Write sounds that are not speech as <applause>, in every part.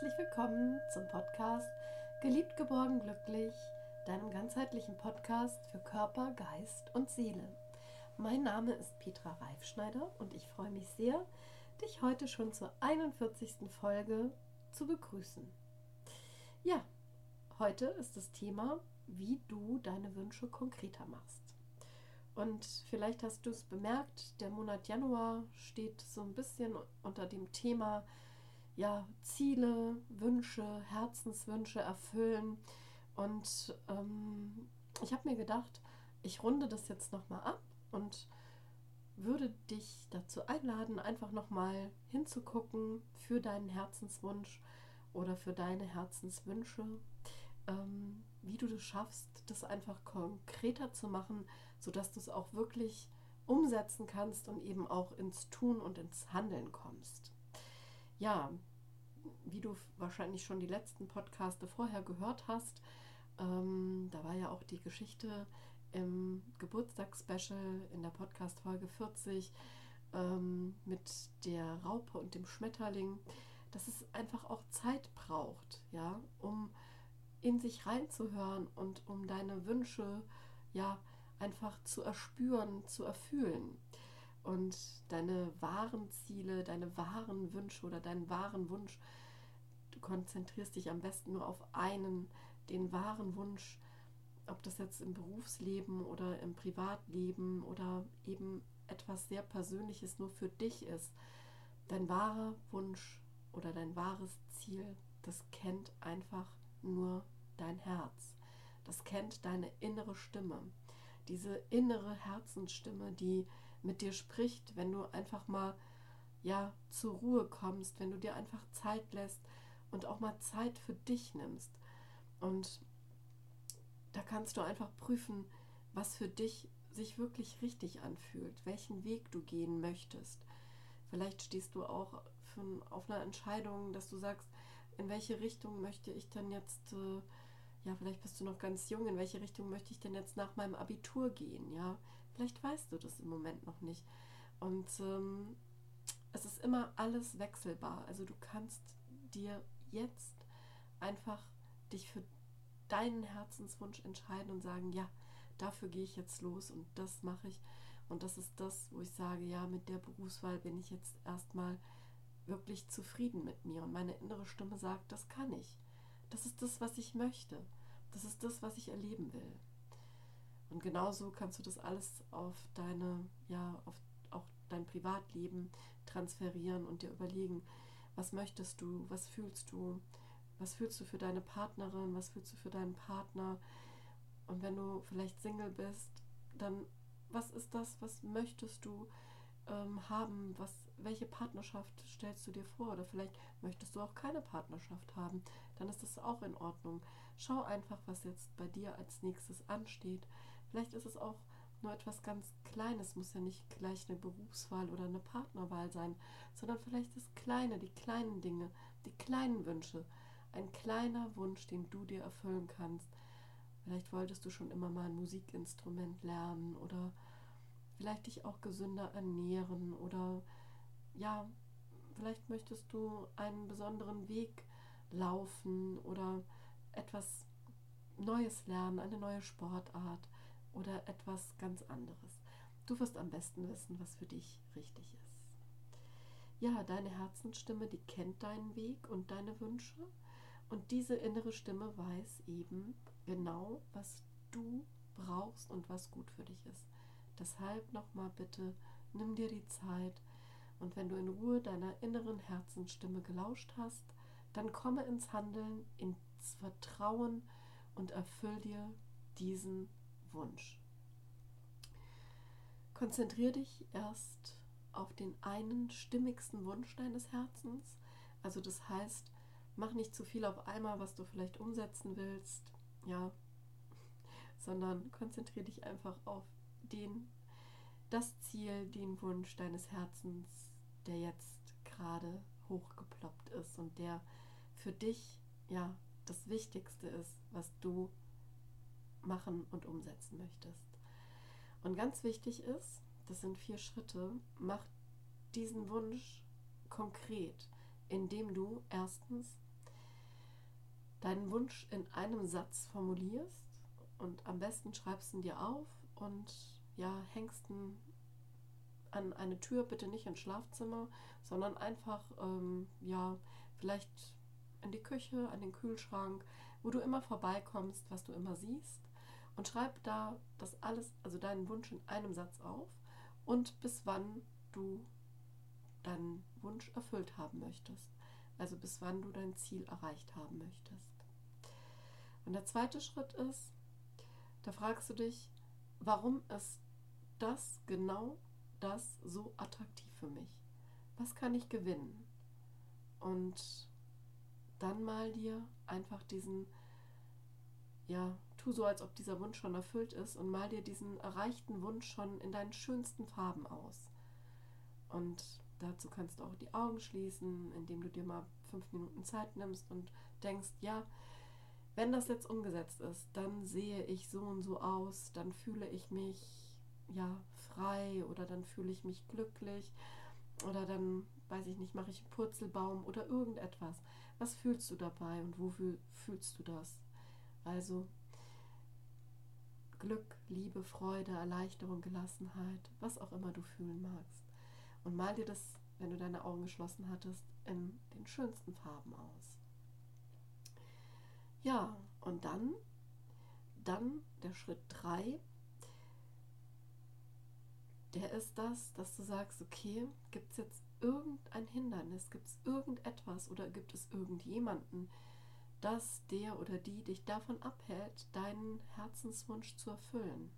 herzlich willkommen zum Podcast Geliebt, geborgen, glücklich, deinem ganzheitlichen Podcast für Körper, Geist und Seele. Mein Name ist Petra Reifschneider und ich freue mich sehr, dich heute schon zur 41. Folge zu begrüßen. Ja, heute ist das Thema, wie du deine Wünsche konkreter machst. Und vielleicht hast du es bemerkt, der Monat Januar steht so ein bisschen unter dem Thema ja, Ziele, Wünsche, Herzenswünsche erfüllen. Und ähm, ich habe mir gedacht, ich runde das jetzt nochmal ab und würde dich dazu einladen, einfach nochmal hinzugucken für deinen Herzenswunsch oder für deine Herzenswünsche, ähm, wie du das schaffst, das einfach konkreter zu machen, sodass du es auch wirklich umsetzen kannst und eben auch ins Tun und ins Handeln kommst. Ja, wie du wahrscheinlich schon die letzten Podcaste vorher gehört hast, ähm, da war ja auch die Geschichte im Geburtstagsspecial in der Podcast-Folge 40 ähm, mit der Raupe und dem Schmetterling, dass es einfach auch Zeit braucht, ja, um in sich reinzuhören und um deine Wünsche, ja, einfach zu erspüren, zu erfüllen und deine wahren Ziele, deine wahren Wünsche oder deinen wahren Wunsch, du konzentrierst dich am besten nur auf einen, den wahren Wunsch, ob das jetzt im Berufsleben oder im Privatleben oder eben etwas sehr Persönliches nur für dich ist. Dein wahrer Wunsch oder dein wahres Ziel, das kennt einfach nur dein Herz. Das kennt deine innere Stimme. Diese innere Herzensstimme, die mit dir spricht, wenn du einfach mal ja zur Ruhe kommst, wenn du dir einfach Zeit lässt und auch mal Zeit für dich nimmst. Und da kannst du einfach prüfen, was für dich sich wirklich richtig anfühlt, welchen Weg du gehen möchtest. Vielleicht stehst du auch für, auf einer Entscheidung, dass du sagst, in welche Richtung möchte ich denn jetzt, äh, ja, vielleicht bist du noch ganz jung, in welche Richtung möchte ich denn jetzt nach meinem Abitur gehen, ja? Vielleicht weißt du das im Moment noch nicht. Und ähm, es ist immer alles wechselbar. Also du kannst dir jetzt einfach dich für deinen Herzenswunsch entscheiden und sagen, ja, dafür gehe ich jetzt los und das mache ich. Und das ist das, wo ich sage, ja, mit der Berufswahl bin ich jetzt erstmal wirklich zufrieden mit mir. Und meine innere Stimme sagt, das kann ich. Das ist das, was ich möchte. Das ist das, was ich erleben will. Und genauso kannst du das alles auf deine, ja, auf auch dein Privatleben transferieren und dir überlegen, was möchtest du, was fühlst du, was fühlst du für deine Partnerin, was fühlst du für deinen Partner. Und wenn du vielleicht Single bist, dann was ist das, was möchtest du ähm, haben, was, welche Partnerschaft stellst du dir vor? Oder vielleicht möchtest du auch keine Partnerschaft haben, dann ist das auch in Ordnung. Schau einfach, was jetzt bei dir als nächstes ansteht. Vielleicht ist es auch nur etwas ganz Kleines, muss ja nicht gleich eine Berufswahl oder eine Partnerwahl sein, sondern vielleicht das Kleine, die kleinen Dinge, die kleinen Wünsche. Ein kleiner Wunsch, den du dir erfüllen kannst. Vielleicht wolltest du schon immer mal ein Musikinstrument lernen oder vielleicht dich auch gesünder ernähren oder ja, vielleicht möchtest du einen besonderen Weg laufen oder etwas Neues lernen, eine neue Sportart oder etwas ganz anderes. Du wirst am besten wissen, was für dich richtig ist. Ja, deine Herzensstimme, die kennt deinen Weg und deine Wünsche. Und diese innere Stimme weiß eben genau, was du brauchst und was gut für dich ist. Deshalb nochmal bitte, nimm dir die Zeit und wenn du in Ruhe deiner inneren Herzensstimme gelauscht hast, dann komme ins Handeln, ins Vertrauen und erfüll dir diesen Wunsch. Konzentriere dich erst auf den einen stimmigsten Wunsch deines Herzens. Also das heißt, mach nicht zu viel auf einmal, was du vielleicht umsetzen willst, ja, <laughs> sondern konzentriere dich einfach auf den, das Ziel, den Wunsch deines Herzens, der jetzt gerade hochgeploppt ist und der für dich ja das Wichtigste ist, was du machen und umsetzen möchtest. Und ganz wichtig ist, das sind vier Schritte, mach diesen Wunsch konkret, indem du erstens deinen Wunsch in einem Satz formulierst und am besten schreibst ihn dir auf und ja, hängst ihn an eine Tür, bitte nicht ins Schlafzimmer, sondern einfach, ähm, ja, vielleicht in die Küche, an den Kühlschrank, wo du immer vorbeikommst, was du immer siehst. Und schreib da das alles, also deinen Wunsch in einem Satz auf und bis wann du deinen Wunsch erfüllt haben möchtest. Also bis wann du dein Ziel erreicht haben möchtest. Und der zweite Schritt ist, da fragst du dich, warum ist das genau das so attraktiv für mich? Was kann ich gewinnen? Und dann mal dir einfach diesen, ja, tu so, als ob dieser Wunsch schon erfüllt ist und mal dir diesen erreichten Wunsch schon in deinen schönsten Farben aus. Und dazu kannst du auch die Augen schließen, indem du dir mal fünf Minuten Zeit nimmst und denkst, ja, wenn das jetzt umgesetzt ist, dann sehe ich so und so aus, dann fühle ich mich ja frei oder dann fühle ich mich glücklich oder dann weiß ich nicht, mache ich einen Purzelbaum oder irgendetwas. Was fühlst du dabei und wofür fühlst du das? Also Glück, Liebe, Freude, Erleichterung, Gelassenheit, was auch immer du fühlen magst. Und mal dir das, wenn du deine Augen geschlossen hattest, in den schönsten Farben aus. Ja, und dann, dann der Schritt 3, der ist das, dass du sagst, okay, gibt es jetzt irgendein Hindernis, gibt es irgendetwas oder gibt es irgendjemanden, dass der oder die dich davon abhält, deinen Herzenswunsch zu erfüllen.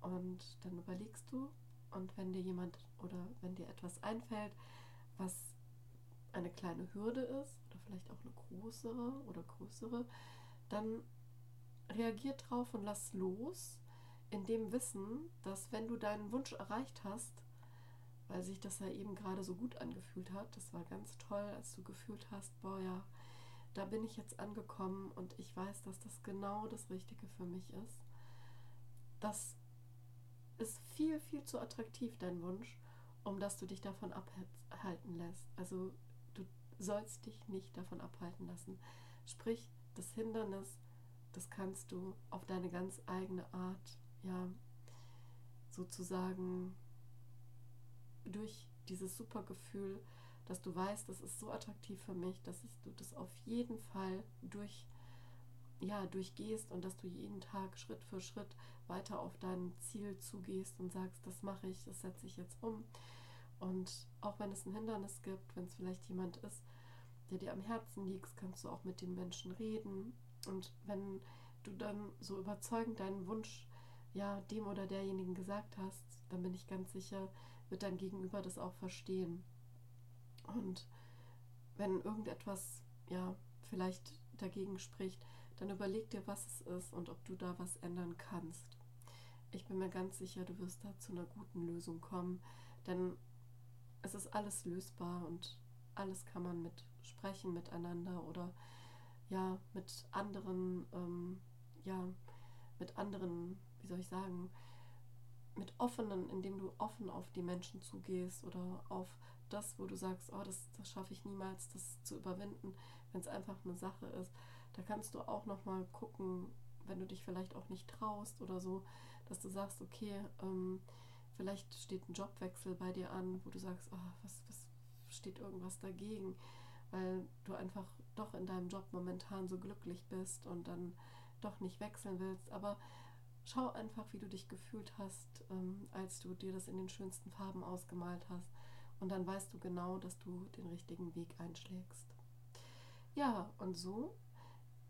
Und dann überlegst du, und wenn dir jemand oder wenn dir etwas einfällt, was eine kleine Hürde ist oder vielleicht auch eine größere oder größere, dann reagier drauf und lass los, in dem Wissen, dass wenn du deinen Wunsch erreicht hast, weil sich das ja eben gerade so gut angefühlt hat, das war ganz toll, als du gefühlt hast, boah ja, da bin ich jetzt angekommen und ich weiß, dass das genau das Richtige für mich ist. Das ist viel, viel zu attraktiv, dein Wunsch, um dass du dich davon abhalten lässt. Also du sollst dich nicht davon abhalten lassen. Sprich, das Hindernis, das kannst du auf deine ganz eigene Art, ja, sozusagen durch dieses super Gefühl dass du weißt, das ist so attraktiv für mich, dass du das auf jeden Fall durch, ja, durchgehst und dass du jeden Tag Schritt für Schritt weiter auf dein Ziel zugehst und sagst, das mache ich, das setze ich jetzt um. Und auch wenn es ein Hindernis gibt, wenn es vielleicht jemand ist, der dir am Herzen liegt, kannst du auch mit den Menschen reden. Und wenn du dann so überzeugend deinen Wunsch ja dem oder derjenigen gesagt hast, dann bin ich ganz sicher, wird dein Gegenüber das auch verstehen. Und wenn irgendetwas ja vielleicht dagegen spricht, dann überleg dir, was es ist und ob du da was ändern kannst. Ich bin mir ganz sicher, du wirst da zu einer guten Lösung kommen, denn es ist alles lösbar und alles kann man mit sprechen miteinander oder ja mit anderen ähm, ja mit anderen wie soll ich sagen mit offenen indem du offen auf die Menschen zugehst oder auf das, wo du sagst, oh, das, das schaffe ich niemals, das zu überwinden, wenn es einfach eine Sache ist. Da kannst du auch nochmal gucken, wenn du dich vielleicht auch nicht traust oder so, dass du sagst, okay, ähm, vielleicht steht ein Jobwechsel bei dir an, wo du sagst, oh, was, was steht irgendwas dagegen, weil du einfach doch in deinem Job momentan so glücklich bist und dann doch nicht wechseln willst. Aber schau einfach, wie du dich gefühlt hast, ähm, als du dir das in den schönsten Farben ausgemalt hast. Und dann weißt du genau, dass du den richtigen Weg einschlägst. Ja, und so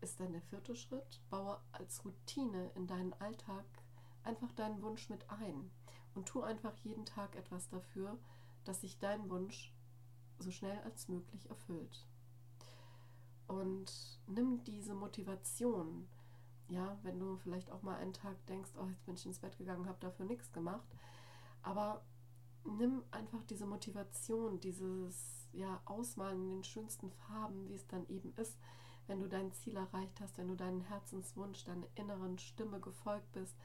ist dann der vierte Schritt, baue als Routine in deinen Alltag einfach deinen Wunsch mit ein und tu einfach jeden Tag etwas dafür, dass sich dein Wunsch so schnell als möglich erfüllt. Und nimm diese Motivation, ja, wenn du vielleicht auch mal einen Tag denkst, oh, jetzt bin ich ins Bett gegangen, habe dafür nichts gemacht, aber nimm einfach diese Motivation, dieses ja, Ausmalen in den schönsten Farben, wie es dann eben ist, wenn du dein Ziel erreicht hast, wenn du deinen Herzenswunsch, deiner inneren Stimme gefolgt bist.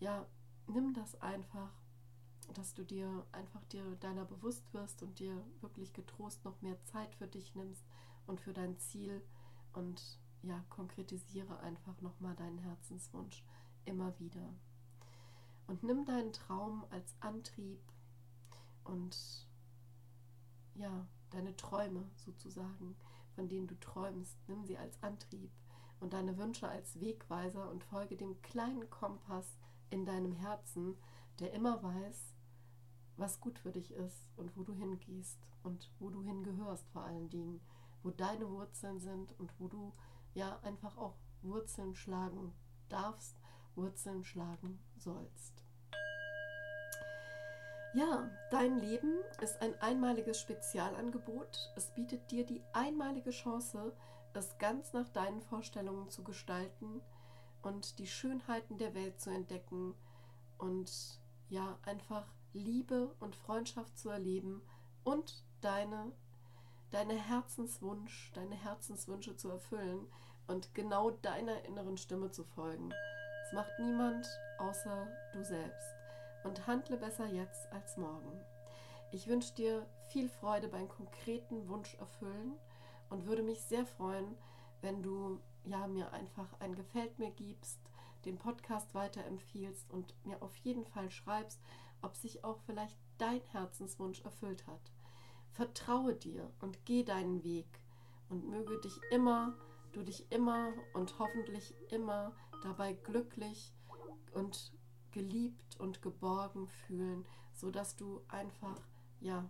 Ja, nimm das einfach, dass du dir einfach dir deiner bewusst wirst und dir wirklich getrost noch mehr Zeit für dich nimmst und für dein Ziel und ja, konkretisiere einfach nochmal deinen Herzenswunsch immer wieder. Und nimm deinen Traum als Antrieb und ja, deine Träume sozusagen, von denen du träumst, nimm sie als Antrieb und deine Wünsche als Wegweiser und folge dem kleinen Kompass in deinem Herzen, der immer weiß, was gut für dich ist und wo du hingehst und wo du hingehörst vor allen Dingen, wo deine Wurzeln sind und wo du ja einfach auch Wurzeln schlagen darfst, Wurzeln schlagen sollst. Ja, dein Leben ist ein einmaliges Spezialangebot. Es bietet dir die einmalige Chance, es ganz nach deinen Vorstellungen zu gestalten und die Schönheiten der Welt zu entdecken und ja, einfach Liebe und Freundschaft zu erleben und deine, deine Herzenswunsch, deine Herzenswünsche zu erfüllen und genau deiner inneren Stimme zu folgen. Es macht niemand außer du selbst. Und handle besser jetzt als morgen. Ich wünsche dir viel Freude beim konkreten Wunsch erfüllen und würde mich sehr freuen, wenn du ja mir einfach ein Gefällt mir gibst, den Podcast weiterempfiehlst und mir auf jeden Fall schreibst, ob sich auch vielleicht dein Herzenswunsch erfüllt hat. Vertraue dir und geh deinen Weg und möge dich immer, du dich immer und hoffentlich immer dabei glücklich und geliebt und geborgen fühlen, so dass du einfach ja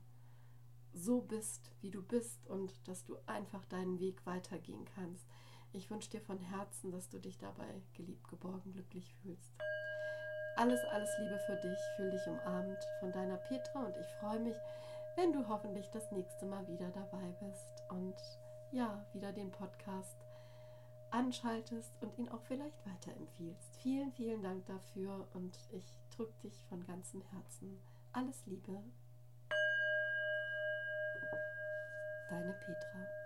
so bist, wie du bist und dass du einfach deinen Weg weitergehen kannst. Ich wünsche dir von Herzen, dass du dich dabei geliebt, geborgen, glücklich fühlst. Alles, alles Liebe für dich, fühl dich umarmt von deiner Petra und ich freue mich, wenn du hoffentlich das nächste Mal wieder dabei bist und ja, wieder den Podcast anschaltest und ihn auch vielleicht weiterempfiehlst. Vielen, vielen Dank dafür und ich drücke dich von ganzem Herzen. Alles Liebe. Deine Petra.